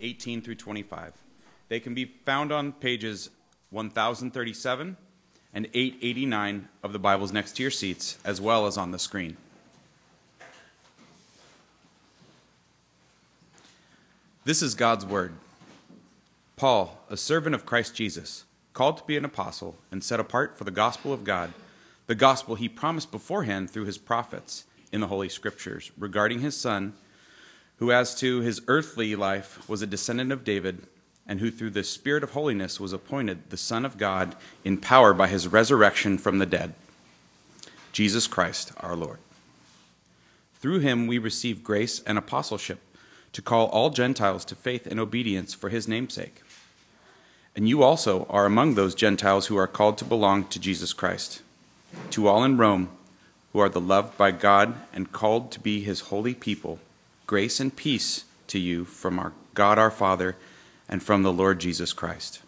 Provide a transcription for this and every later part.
18 through 25. They can be found on pages 1037 and 889 of the Bibles next to your seats, as well as on the screen. This is God's Word. Paul, a servant of Christ Jesus, called to be an apostle and set apart for the gospel of God, the gospel he promised beforehand through his prophets in the Holy Scriptures regarding his Son who as to his earthly life was a descendant of David, and who through the Spirit of holiness was appointed the Son of God in power by his resurrection from the dead, Jesus Christ our Lord. Through him we receive grace and apostleship to call all Gentiles to faith and obedience for his namesake. And you also are among those Gentiles who are called to belong to Jesus Christ. To all in Rome, who are the loved by God and called to be his holy people, Grace and peace to you from our God our Father and from the Lord Jesus Christ.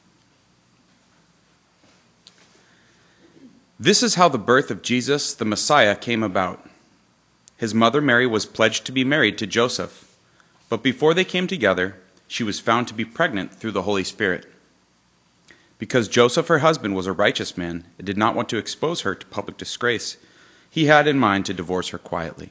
This is how the birth of Jesus, the Messiah, came about. His mother Mary was pledged to be married to Joseph, but before they came together, she was found to be pregnant through the Holy Spirit. Because Joseph, her husband, was a righteous man and did not want to expose her to public disgrace, he had in mind to divorce her quietly.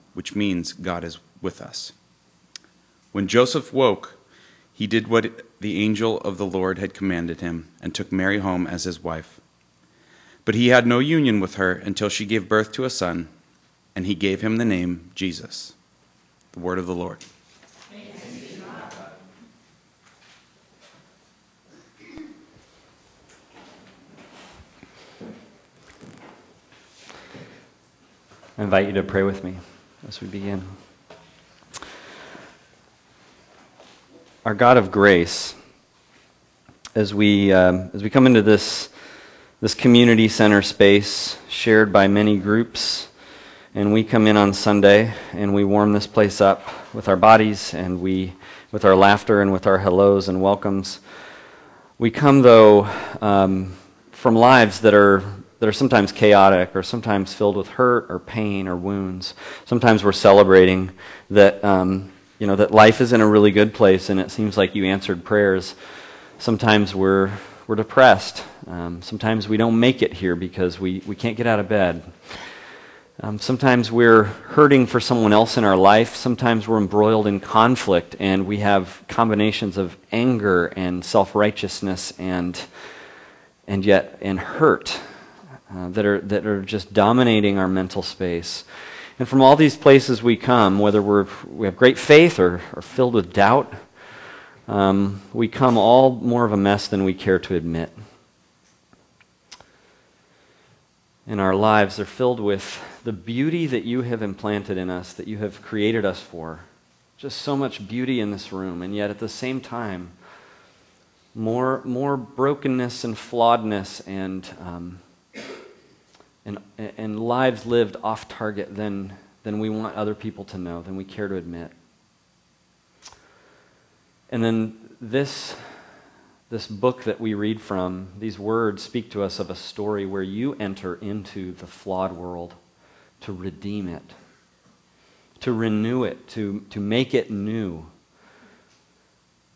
which means God is with us. When Joseph woke, he did what the angel of the Lord had commanded him and took Mary home as his wife. But he had no union with her until she gave birth to a son, and he gave him the name Jesus. The word of the Lord. I invite you to pray with me as we begin. Our God of grace, as we, um, as we come into this, this community center space shared by many groups, and we come in on Sunday and we warm this place up with our bodies and we, with our laughter and with our hellos and welcomes. We come, though, um, from lives that are that are sometimes chaotic or sometimes filled with hurt or pain or wounds. Sometimes we're celebrating that, um, you know, that life is in a really good place and it seems like you answered prayers. Sometimes we're, we're depressed. Um, sometimes we don't make it here because we, we can't get out of bed. Um, sometimes we're hurting for someone else in our life. Sometimes we're embroiled in conflict and we have combinations of anger and self righteousness and, and yet, and hurt uh, that, are, that are just dominating our mental space. And from all these places we come, whether we're, we have great faith or, or filled with doubt, um, we come all more of a mess than we care to admit. And our lives are filled with the beauty that you have implanted in us, that you have created us for. Just so much beauty in this room, and yet at the same time, more, more brokenness and flawedness and um, and, and lives lived off target than, than we want other people to know, than we care to admit. And then this, this book that we read from, these words speak to us of a story where you enter into the flawed world to redeem it, to renew it, to, to make it new,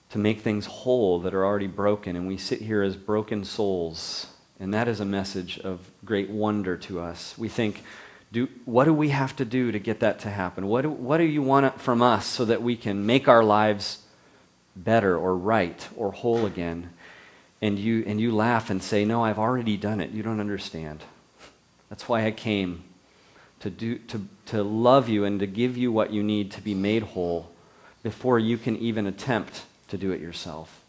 to make things whole that are already broken. And we sit here as broken souls and that is a message of great wonder to us. We think, do, what do we have to do to get that to happen? What do, what do you want from us so that we can make our lives better or right or whole again? And you, and you laugh and say, No, I've already done it. You don't understand. That's why I came to, do, to, to love you and to give you what you need to be made whole before you can even attempt to do it yourself.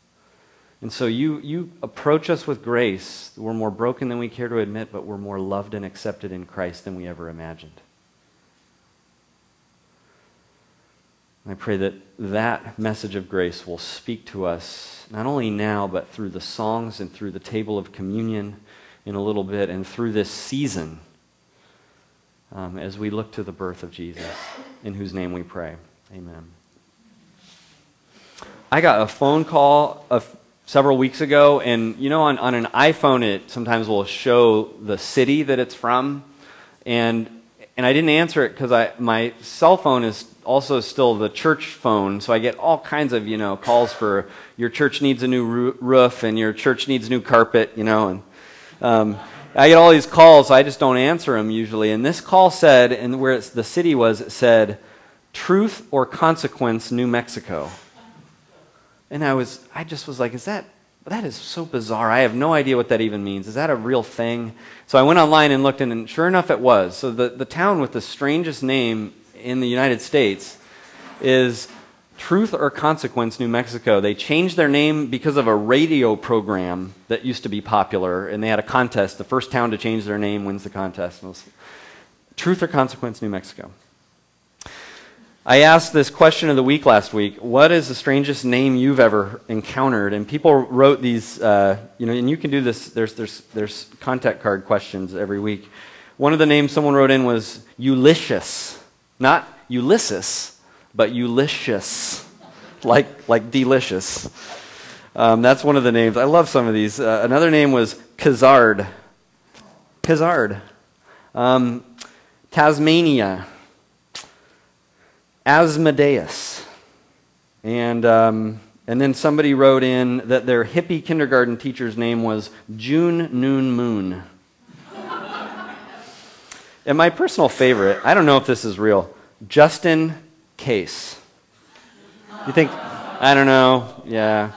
And so you, you approach us with grace. We're more broken than we care to admit, but we're more loved and accepted in Christ than we ever imagined. I pray that that message of grace will speak to us not only now, but through the songs and through the table of communion in a little bit and through this season um, as we look to the birth of Jesus, in whose name we pray. Amen. I got a phone call of several weeks ago, and you know, on, on an iPhone, it sometimes will show the city that it's from. And, and I didn't answer it because I my cell phone is also still the church phone, so I get all kinds of, you know, calls for your church needs a new roof and your church needs new carpet, you know, and um, I get all these calls, so I just don't answer them usually. And this call said, and where the city was, it said, Truth or Consequence, New Mexico. And I was, I just was like, is that, that is so bizarre. I have no idea what that even means. Is that a real thing? So I went online and looked, and sure enough, it was. So the, the town with the strangest name in the United States is Truth or Consequence, New Mexico. They changed their name because of a radio program that used to be popular, and they had a contest. The first town to change their name wins the contest. Truth or Consequence, New Mexico. I asked this question of the week last week What is the strangest name you've ever encountered? And people wrote these, uh, you know, and you can do this, there's, there's, there's contact card questions every week. One of the names someone wrote in was Ulysses. Not Ulysses, but Ulysses. Like, like delicious. Um, that's one of the names. I love some of these. Uh, another name was Kazard. Kazard. Um, Tasmania. Asmodeus. And, um, and then somebody wrote in that their hippie kindergarten teacher's name was June Noon Moon. and my personal favorite, I don't know if this is real, Justin Case. You think, I don't know, yeah,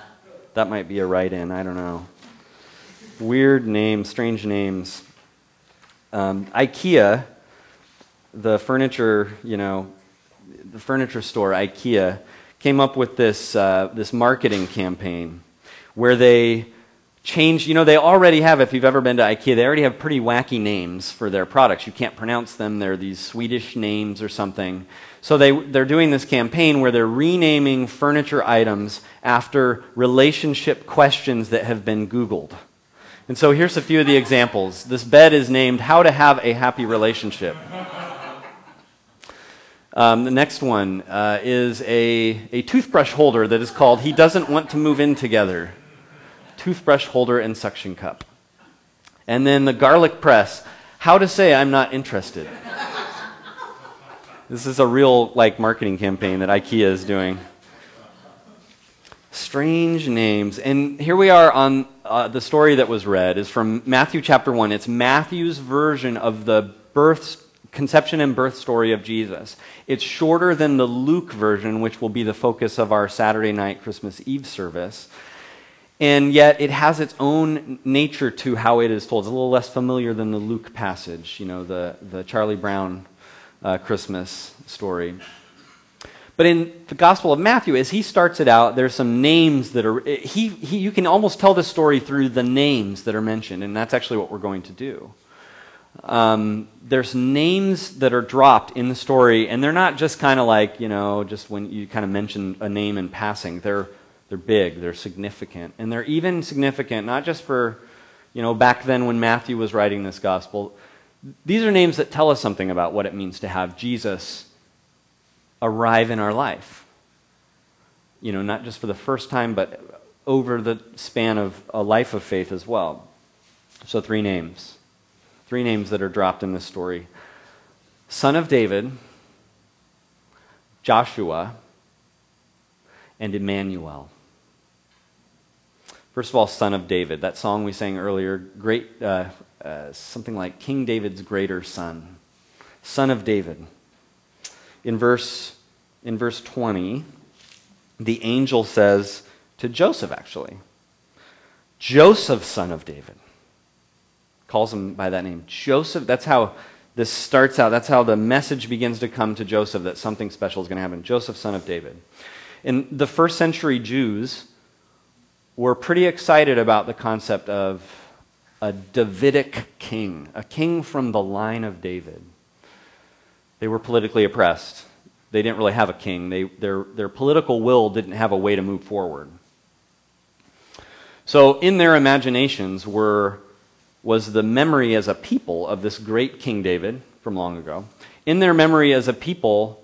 that might be a write in, I don't know. Weird names, strange names. Um, IKEA, the furniture, you know, the furniture store, IKEA, came up with this, uh, this marketing campaign where they change, you know, they already have, if you've ever been to IKEA, they already have pretty wacky names for their products. You can't pronounce them, they're these Swedish names or something. So they, they're doing this campaign where they're renaming furniture items after relationship questions that have been Googled. And so here's a few of the examples. This bed is named How to Have a Happy Relationship. Um, the next one uh, is a, a toothbrush holder that is called He Doesn't Want to Move In Together. Toothbrush holder and suction cup. And then the garlic press. How to say I'm not interested. this is a real like marketing campaign that IKEA is doing. Strange names. And here we are on uh, the story that was read is from Matthew chapter 1. It's Matthew's version of the birth conception and birth story of Jesus. It's shorter than the Luke version, which will be the focus of our Saturday night Christmas Eve service. And yet it has its own nature to how it is told. It's a little less familiar than the Luke passage, you know, the, the Charlie Brown uh, Christmas story. But in the Gospel of Matthew, as he starts it out, there's some names that are, he, he, you can almost tell the story through the names that are mentioned, and that's actually what we're going to do um, there's names that are dropped in the story, and they're not just kind of like, you know, just when you kind of mention a name in passing. They're, they're big, they're significant. And they're even significant, not just for, you know, back then when Matthew was writing this gospel. These are names that tell us something about what it means to have Jesus arrive in our life. You know, not just for the first time, but over the span of a life of faith as well. So, three names. Three names that are dropped in this story Son of David, Joshua, and Emmanuel. First of all, Son of David. That song we sang earlier, great, uh, uh, something like King David's greater son. Son of David. In verse, in verse 20, the angel says to Joseph, actually, Joseph, son of David calls him by that name. Joseph, that's how this starts out. That's how the message begins to come to Joseph that something special is going to happen. Joseph, son of David. In the first century Jews were pretty excited about the concept of a Davidic king, a king from the line of David. They were politically oppressed. they didn't really have a king. They, their, their political will didn't have a way to move forward. So, in their imaginations were, was the memory as a people of this great King David from long ago. In their memory as a people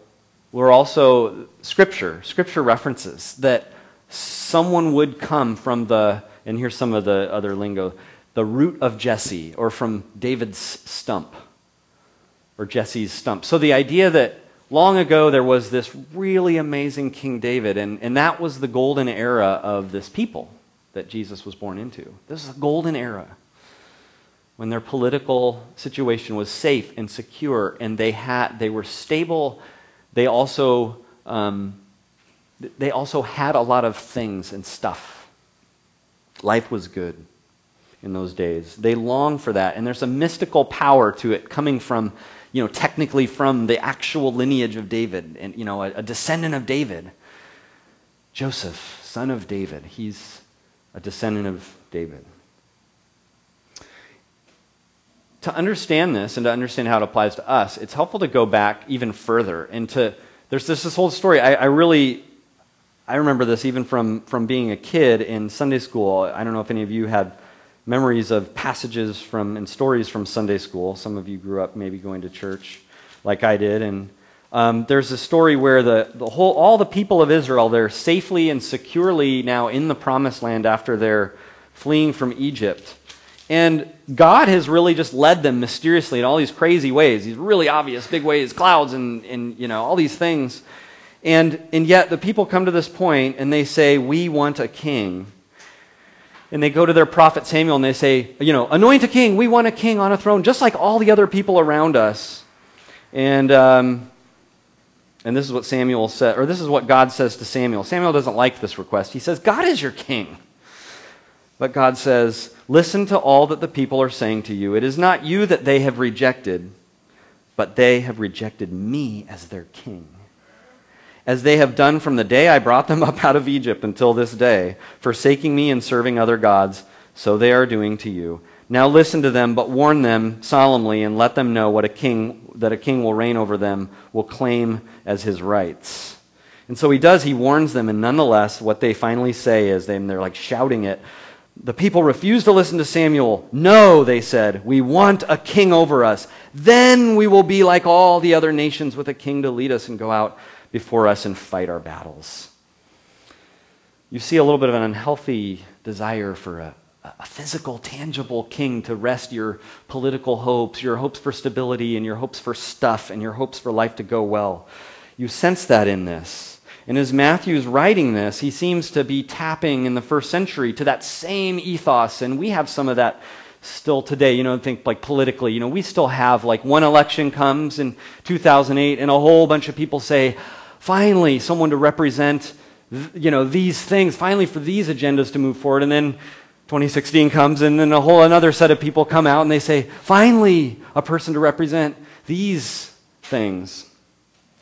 were also scripture, scripture references that someone would come from the, and here's some of the other lingo, the root of Jesse, or from David's stump, or Jesse's stump. So the idea that long ago there was this really amazing King David, and, and that was the golden era of this people that Jesus was born into. This is a golden era when their political situation was safe and secure, and they had they were stable. They also um, they also had a lot of things and stuff. Life was good in those days. They long for that, and there's a mystical power to it coming from, you know, technically from the actual lineage of David, and you know, a, a descendant of David. Joseph, son of David, he's a descendant of David. To understand this and to understand how it applies to us, it's helpful to go back even further and to there's this, this whole story. I, I really I remember this even from, from being a kid in Sunday school. I don't know if any of you had memories of passages from and stories from Sunday school. Some of you grew up maybe going to church like I did. And um, there's a story where the, the whole, all the people of Israel, they're safely and securely now in the promised land after they're fleeing from Egypt. And God has really just led them mysteriously in all these crazy ways, these really obvious big ways, clouds and, and you know, all these things. And, and yet the people come to this point and they say, We want a king. And they go to their prophet Samuel and they say, You know, anoint a king. We want a king on a throne, just like all the other people around us. And, um, and this is what Samuel said, or this is what God says to Samuel. Samuel doesn't like this request. He says, God is your king. But God says, Listen to all that the people are saying to you. It is not you that they have rejected, but they have rejected me as their king as they have done from the day I brought them up out of Egypt until this day, forsaking me and serving other gods, so they are doing to you. Now listen to them, but warn them solemnly and let them know what a king that a king will reign over them will claim as his rights. And so he does, he warns them, and nonetheless, what they finally say is they, they're like shouting it. The people refused to listen to Samuel. No, they said, we want a king over us. Then we will be like all the other nations with a king to lead us and go out before us and fight our battles. You see a little bit of an unhealthy desire for a, a physical, tangible king to rest your political hopes, your hopes for stability, and your hopes for stuff, and your hopes for life to go well. You sense that in this. And as Matthew's writing this, he seems to be tapping in the first century to that same ethos, and we have some of that still today, you know, think like politically, you know, we still have like one election comes in 2008 and a whole bunch of people say, finally someone to represent you know these things. Finally for these agendas to move forward. And then 2016 comes and then a whole another set of people come out and they say finally a person to represent these things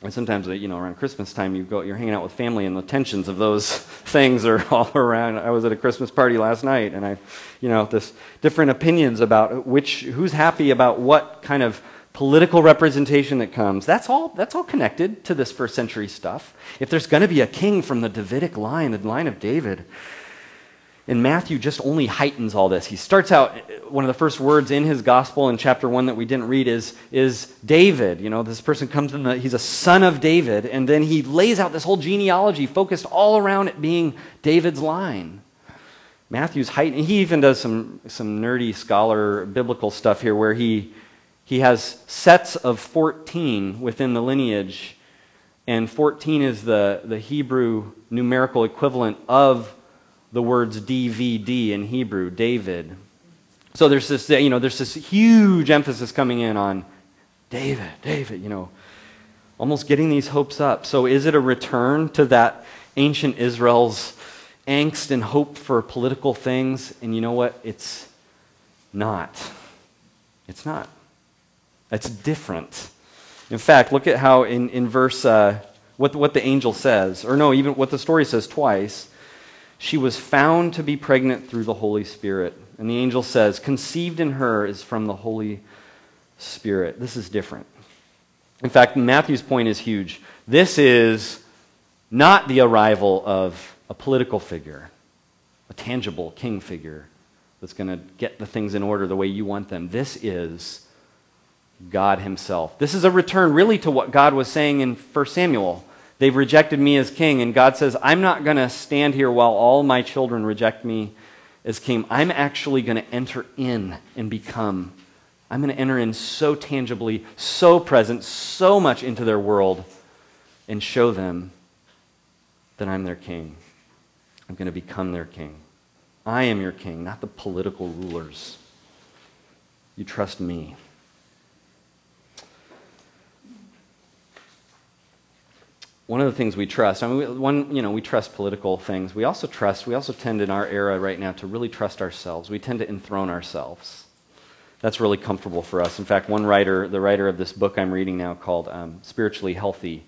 and sometimes you know around christmas time you go you're hanging out with family and the tensions of those things are all around i was at a christmas party last night and i you know this different opinions about which who's happy about what kind of political representation that comes, that's all, that's all connected to this first century stuff. If there's going to be a king from the Davidic line, the line of David, and Matthew just only heightens all this. He starts out, one of the first words in his gospel in chapter 1 that we didn't read is, is David. You know, this person comes in, the, he's a son of David, and then he lays out this whole genealogy focused all around it being David's line. Matthew's heightening, he even does some, some nerdy scholar biblical stuff here where he he has sets of 14 within the lineage, and 14 is the, the Hebrew numerical equivalent of the words DVD in Hebrew, David. So there's this, you know, there's this huge emphasis coming in on David, David, you know, almost getting these hopes up. So is it a return to that ancient Israel's angst and hope for political things? And you know what? It's not. It's not. It's different. In fact, look at how in, in verse, uh, what, what the angel says, or no, even what the story says twice. She was found to be pregnant through the Holy Spirit. And the angel says, conceived in her is from the Holy Spirit. This is different. In fact, Matthew's point is huge. This is not the arrival of a political figure, a tangible king figure that's going to get the things in order the way you want them. This is God Himself. This is a return, really, to what God was saying in 1 Samuel. They've rejected me as king, and God says, I'm not going to stand here while all my children reject me as king. I'm actually going to enter in and become. I'm going to enter in so tangibly, so present, so much into their world, and show them that I'm their king. I'm going to become their king. I am your king, not the political rulers. You trust me. One of the things we trust, I mean, we, one, you know, we trust political things. We also trust, we also tend in our era right now to really trust ourselves. We tend to enthrone ourselves. That's really comfortable for us. In fact, one writer, the writer of this book I'm reading now called um, Spiritually Healthy,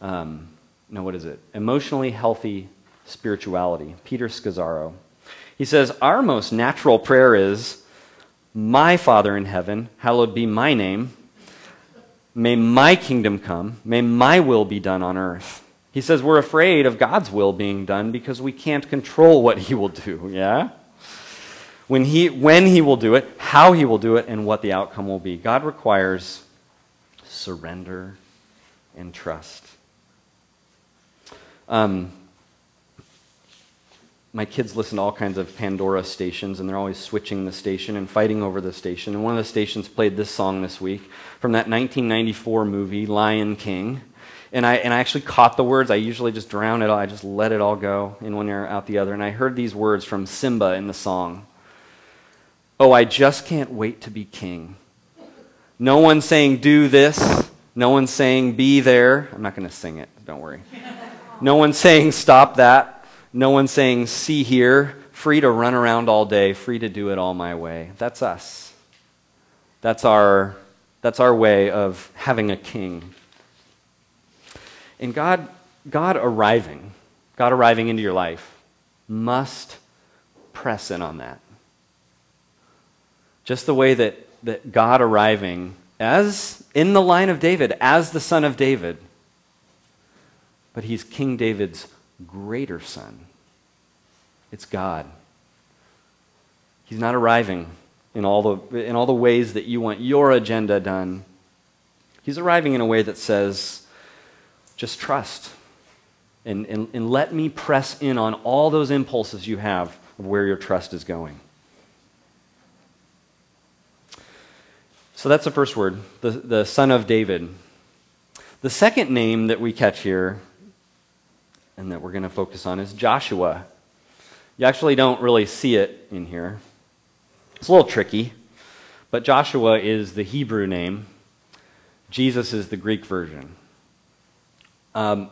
um, no, what is it? Emotionally Healthy Spirituality, Peter Scazzero. He says, Our most natural prayer is, My Father in heaven, hallowed be my name May my kingdom come. May my will be done on earth. He says we're afraid of God's will being done because we can't control what he will do, yeah? When he, when he will do it, how he will do it, and what the outcome will be. God requires surrender and trust. Um, my kids listen to all kinds of Pandora stations, and they're always switching the station and fighting over the station. And one of the stations played this song this week from that 1994 movie, Lion King. And I, and I actually caught the words. I usually just drown it all. I just let it all go in one ear, out the other. And I heard these words from Simba in the song Oh, I just can't wait to be king. No one's saying, do this. No one's saying, be there. I'm not going to sing it, don't worry. No one's saying, stop that. No one saying, see here, free to run around all day, free to do it all my way. That's us. That's our, that's our way of having a king. And God, God arriving, God arriving into your life, must press in on that. Just the way that, that God arriving as in the line of David, as the son of David, but he's King David's greater son. It's God. He's not arriving in all the, in all the ways that you want your agenda done. He's arriving in a way that says, just trust. And, and, and let me press in on all those impulses you have of where your trust is going. So that's the first word, the, the son of David. The second name that we catch here and that we're going to focus on is Joshua. You actually don't really see it in here. It's a little tricky, but Joshua is the Hebrew name, Jesus is the Greek version. Um,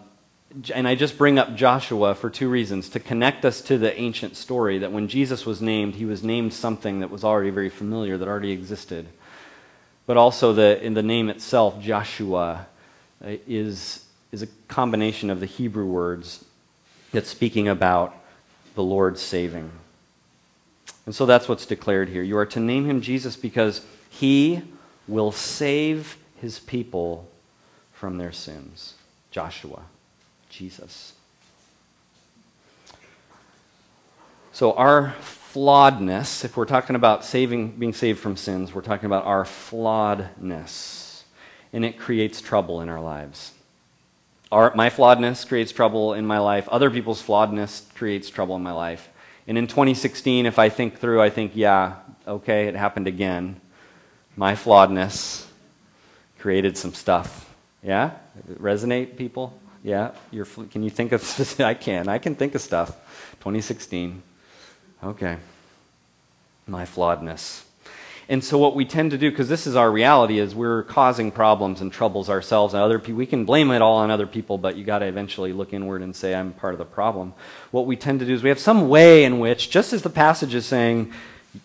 and I just bring up Joshua for two reasons to connect us to the ancient story that when Jesus was named, he was named something that was already very familiar, that already existed. But also, the, in the name itself, Joshua, uh, is, is a combination of the Hebrew words that's speaking about the Lord saving. And so that's what's declared here. You are to name him Jesus because he will save his people from their sins. Joshua, Jesus. So our flawedness, if we're talking about saving, being saved from sins, we're talking about our flawedness. And it creates trouble in our lives. Our, my flawedness creates trouble in my life. Other people's flawedness creates trouble in my life. And in 2016, if I think through, I think, yeah, okay, it happened again. My flawedness created some stuff. Yeah? Resonate, people? Yeah? You're, can you think of, I can. I can think of stuff. 2016. Okay. My flawedness. And so what we tend to do, because this is our reality, is we're causing problems and troubles ourselves and other people. We can blame it all on other people, but you got to eventually look inward and say, I'm part of the problem. What we tend to do is we have some way in which, just as the passage is saying,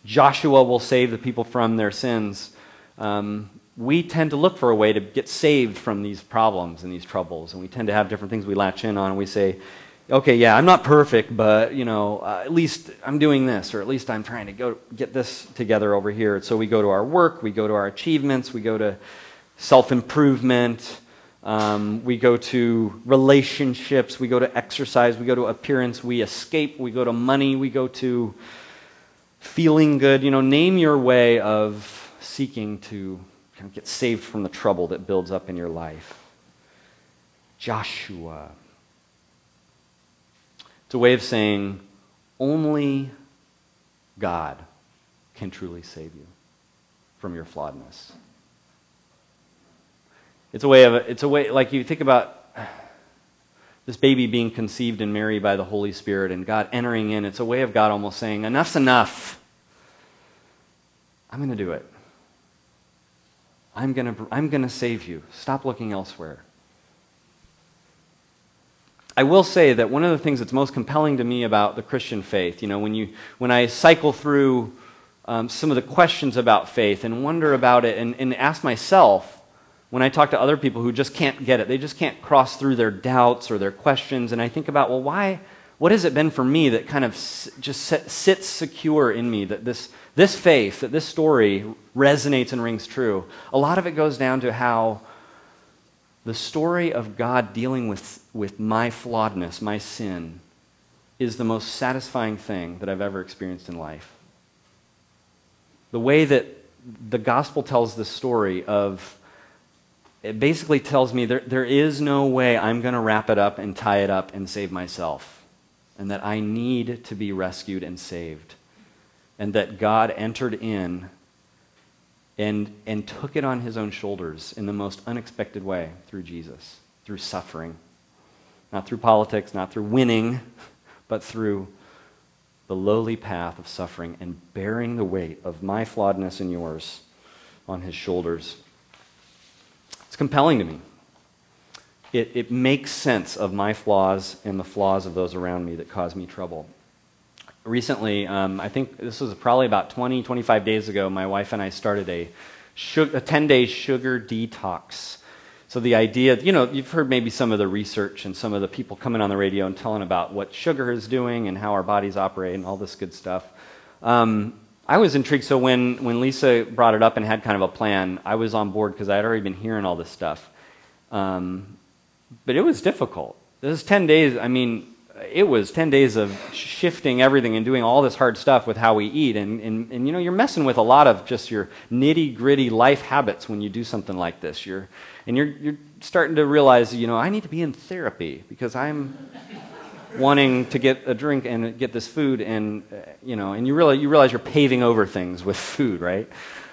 Joshua will save the people from their sins, um, we tend to look for a way to get saved from these problems and these troubles. And we tend to have different things we latch in on. And we say, okay, yeah, I'm not perfect, but you know, uh, at least I'm doing this, or at least I'm trying to go get this together over here. So we go to our work, we go to our achievements, we go to self improvement. Um, we go to relationships. We go to exercise. We go to appearance. We escape. We go to money. We go to feeling good. You know, name your way of seeking to kind of get saved from the trouble that builds up in your life. Joshua. It's a way of saying only God can truly save you from your flawedness. It's a way of it's a way like you think about this baby being conceived in Mary by the Holy Spirit and God entering in. It's a way of God almost saying, "Enough's enough. I'm going to do it. I'm going to I'm going to save you. Stop looking elsewhere." I will say that one of the things that's most compelling to me about the Christian faith, you know, when, you, when I cycle through um, some of the questions about faith and wonder about it and, and ask myself, when I talk to other people who just can't get it, they just can't cross through their doubts or their questions, and I think about, well, why, what has it been for me that kind of just sits secure in me that this, this faith, that this story resonates and rings true? A lot of it goes down to how the story of God dealing with, with my flawedness, my sin, is the most satisfying thing that I've ever experienced in life. The way that the gospel tells the story of, it basically tells me there, there is no way I'm going to wrap it up and tie it up and save myself. And that I need to be rescued and saved. And that God entered in and, and took it on his own shoulders in the most unexpected way through Jesus, through suffering. Not through politics, not through winning, but through the lowly path of suffering and bearing the weight of my flawedness and yours on his shoulders. It's compelling to me. It, it makes sense of my flaws and the flaws of those around me that cause me trouble recently, um, I think this was probably about 20, 25 days ago, my wife and I started a, a 10 day sugar detox. So the idea, you know, you've heard maybe some of the research and some of the people coming on the radio and telling about what sugar is doing and how our bodies operate and all this good stuff. Um, I was intrigued. So when, when Lisa brought it up and had kind of a plan, I was on board because I had already been hearing all this stuff. Um, but it was difficult. This is 10 days. I mean, it was 10 days of shifting everything and doing all this hard stuff with how we eat. And, and, and you know, you're messing with a lot of just your nitty gritty life habits when you do something like this. You're, and you're, you're starting to realize, you know, I need to be in therapy because I'm wanting to get a drink and get this food. And, uh, you know, and you realize, you realize you're paving over things with food, right?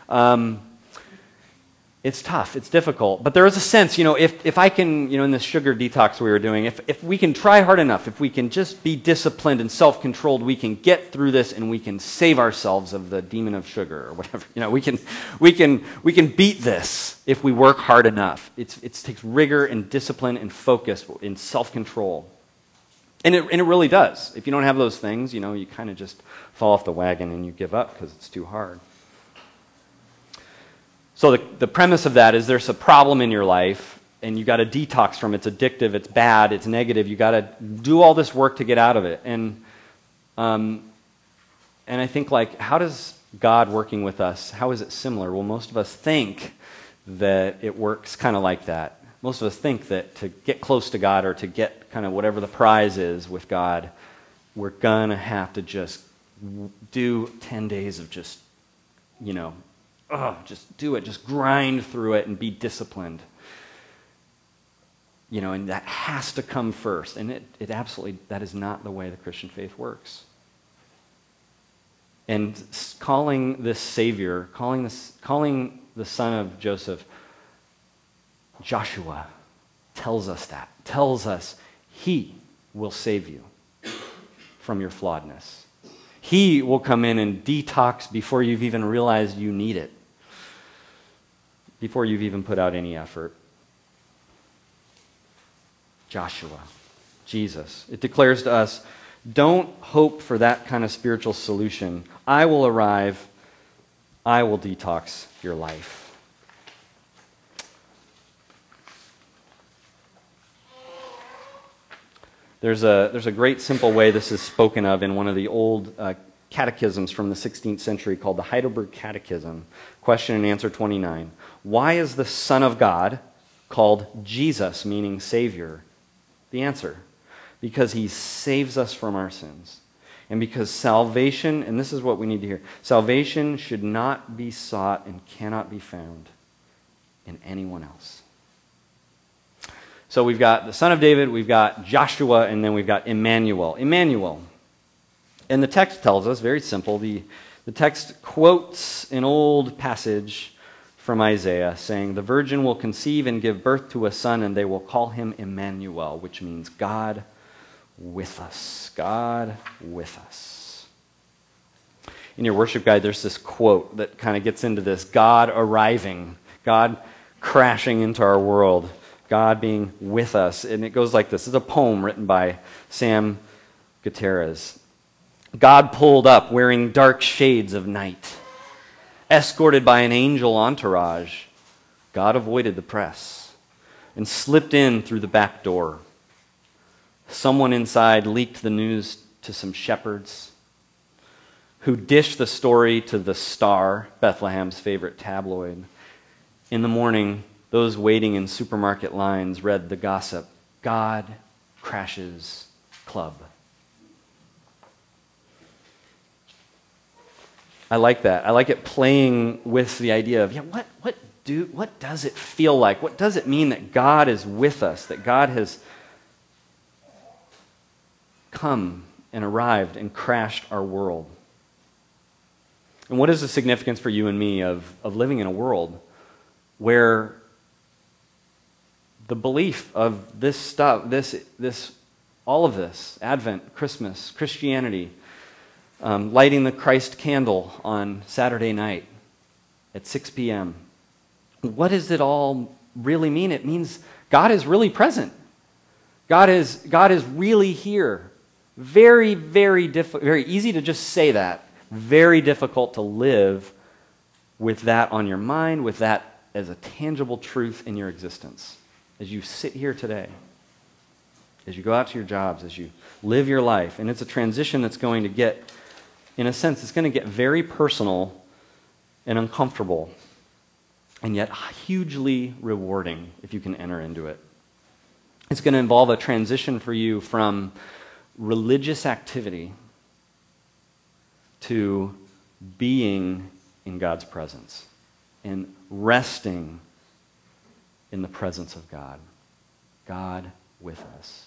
Um, it's tough, it's difficult. But there is a sense, you know, if, if I can, you know, in this sugar detox we were doing, if, if we can try hard enough, if we can just be disciplined and self controlled, we can get through this and we can save ourselves of the demon of sugar or whatever. You know, we can, we can, we can beat this if we work hard enough. It's, it takes rigor and discipline and focus and self control. And it, and it really does. If you don't have those things, you know, you kind of just fall off the wagon and you give up because it's too hard. So the, the premise of that is there's a problem in your life and you got to detox from it. It's addictive, it's bad, it's negative. You got to do all this work to get out of it. And, um, and I think, like, how does God working with us, how is it similar? Well, most of us think that it works kind of like that. Most of us think that to get close to God or to get kind of whatever the prize is with God, we're going to have to just do 10 days of just, you know, oh, just do it, just grind through it and be disciplined. You know, and that has to come first. And it, it absolutely, that is not the way the Christian faith works. And calling this Savior, calling, this, calling the son of Joseph Joshua, tells us that, tells us he will save you from your flawedness. He will come in and detox before you've even realized you need it, before you've even put out any effort. Joshua, Jesus. It declares to us don't hope for that kind of spiritual solution. I will arrive, I will detox your life. There's a, there's a great simple way this is spoken of in one of the old uh, catechisms from the 16th century called the Heidelberg Catechism, question and answer 29. Why is the Son of God called Jesus, meaning Savior? The answer because he saves us from our sins. And because salvation, and this is what we need to hear salvation should not be sought and cannot be found in anyone else. So we've got the son of David, we've got Joshua, and then we've got Emmanuel. Emmanuel. And the text tells us, very simple, the, the text quotes an old passage from Isaiah saying, The virgin will conceive and give birth to a son, and they will call him Emmanuel, which means God with us. God with us. In your worship guide, there's this quote that kind of gets into this God arriving, God crashing into our world. God being with us. And it goes like this. It's a poem written by Sam Gutierrez. God pulled up wearing dark shades of night. Escorted by an angel entourage, God avoided the press and slipped in through the back door. Someone inside leaked the news to some shepherds who dished the story to the Star, Bethlehem's favorite tabloid. In the morning, those waiting in supermarket lines read the gossip God crashes club. I like that. I like it playing with the idea of, yeah, what, what, do, what does it feel like? What does it mean that God is with us, that God has come and arrived and crashed our world? And what is the significance for you and me of, of living in a world where the belief of this stuff, this, this, all of this, Advent, Christmas, Christianity, um, lighting the Christ candle on Saturday night at 6 p.m. What does it all really mean? It means God is really present. God is, God is really here. Very, very difficult, very easy to just say that. Very difficult to live with that on your mind, with that as a tangible truth in your existence as you sit here today, as you go out to your jobs, as you live your life. And it's a transition that's going to get, in a sense, it's going to get very personal and uncomfortable, and yet hugely rewarding if you can enter into it. It's going to involve a transition for you from religious activity to being in God's presence and resting in the presence of God. God with us.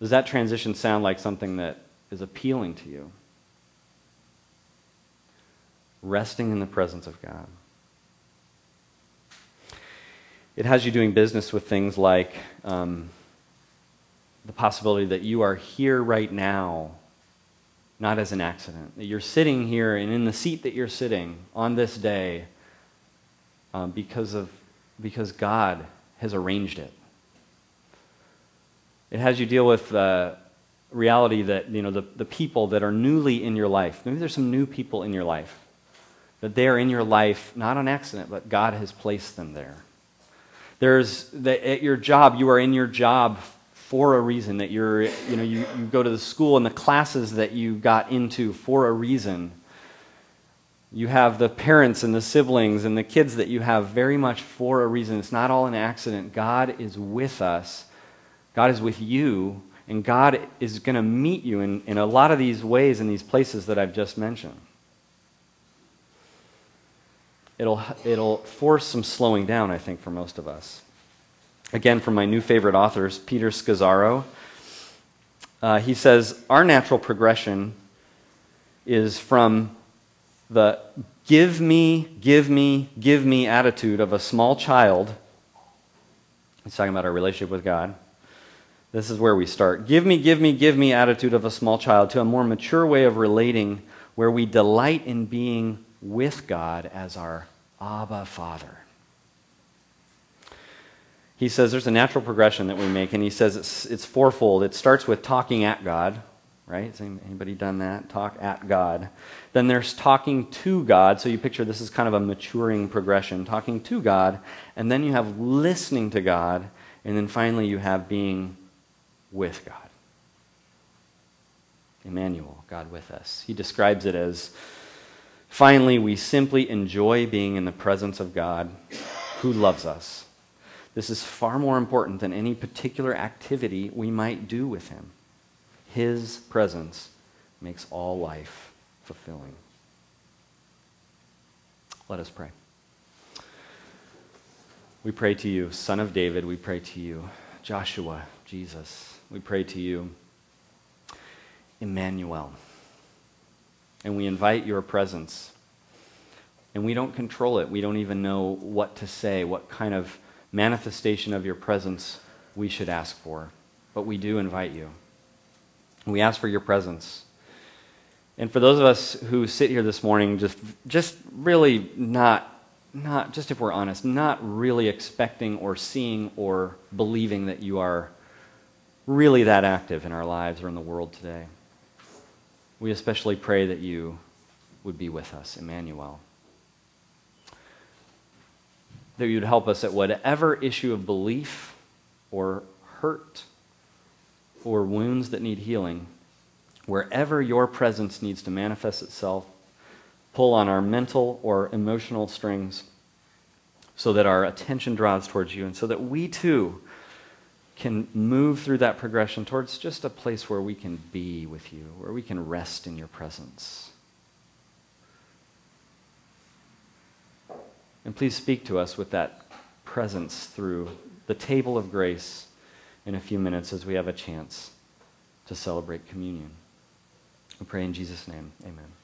Does that transition sound like something that is appealing to you? Resting in the presence of God. It has you doing business with things like um, the possibility that you are here right now, not as an accident. That you're sitting here and in the seat that you're sitting on this day um, because, of, because God has arranged it. It has you deal with the reality that you know, the, the people that are newly in your life, maybe there's some new people in your life, that they are in your life not on accident, but God has placed them there. There's that at your job, you are in your job for a reason, that you're, you know, you, you go to the school and the classes that you got into for a reason. You have the parents and the siblings and the kids that you have very much for a reason. It's not all an accident. God is with us, God is with you, and God is going to meet you in, in a lot of these ways in these places that I've just mentioned. It'll, it'll force some slowing down, I think, for most of us. Again, from my new favorite authors, Peter Scazzero. Uh, he says, Our natural progression is from the give me, give me, give me attitude of a small child. He's talking about our relationship with God. This is where we start. Give me, give me, give me attitude of a small child to a more mature way of relating where we delight in being with God as our Abba Father. He says there's a natural progression that we make, and he says it's, it's fourfold. It starts with talking at God, right? Has anybody done that? Talk at God. Then there's talking to God. So you picture this is kind of a maturing progression talking to God. And then you have listening to God. And then finally you have being with God. Emmanuel, God with us. He describes it as finally, we simply enjoy being in the presence of God who loves us. This is far more important than any particular activity we might do with Him. His presence makes all life fulfilling. Let us pray. We pray to you, Son of David. We pray to you, Joshua, Jesus. We pray to you, Emmanuel. And we invite your presence. And we don't control it. We don't even know what to say, what kind of manifestation of your presence we should ask for. But we do invite you. We ask for your presence. And for those of us who sit here this morning, just, just really not, not, just if we're honest, not really expecting or seeing or believing that you are really that active in our lives or in the world today, we especially pray that you would be with us, Emmanuel. That you would help us at whatever issue of belief or hurt or wounds that need healing wherever your presence needs to manifest itself, pull on our mental or emotional strings so that our attention draws towards you and so that we too can move through that progression towards just a place where we can be with you, where we can rest in your presence. And please speak to us with that presence through the table of grace in a few minutes as we have a chance to celebrate communion. We pray in Jesus' name. Amen.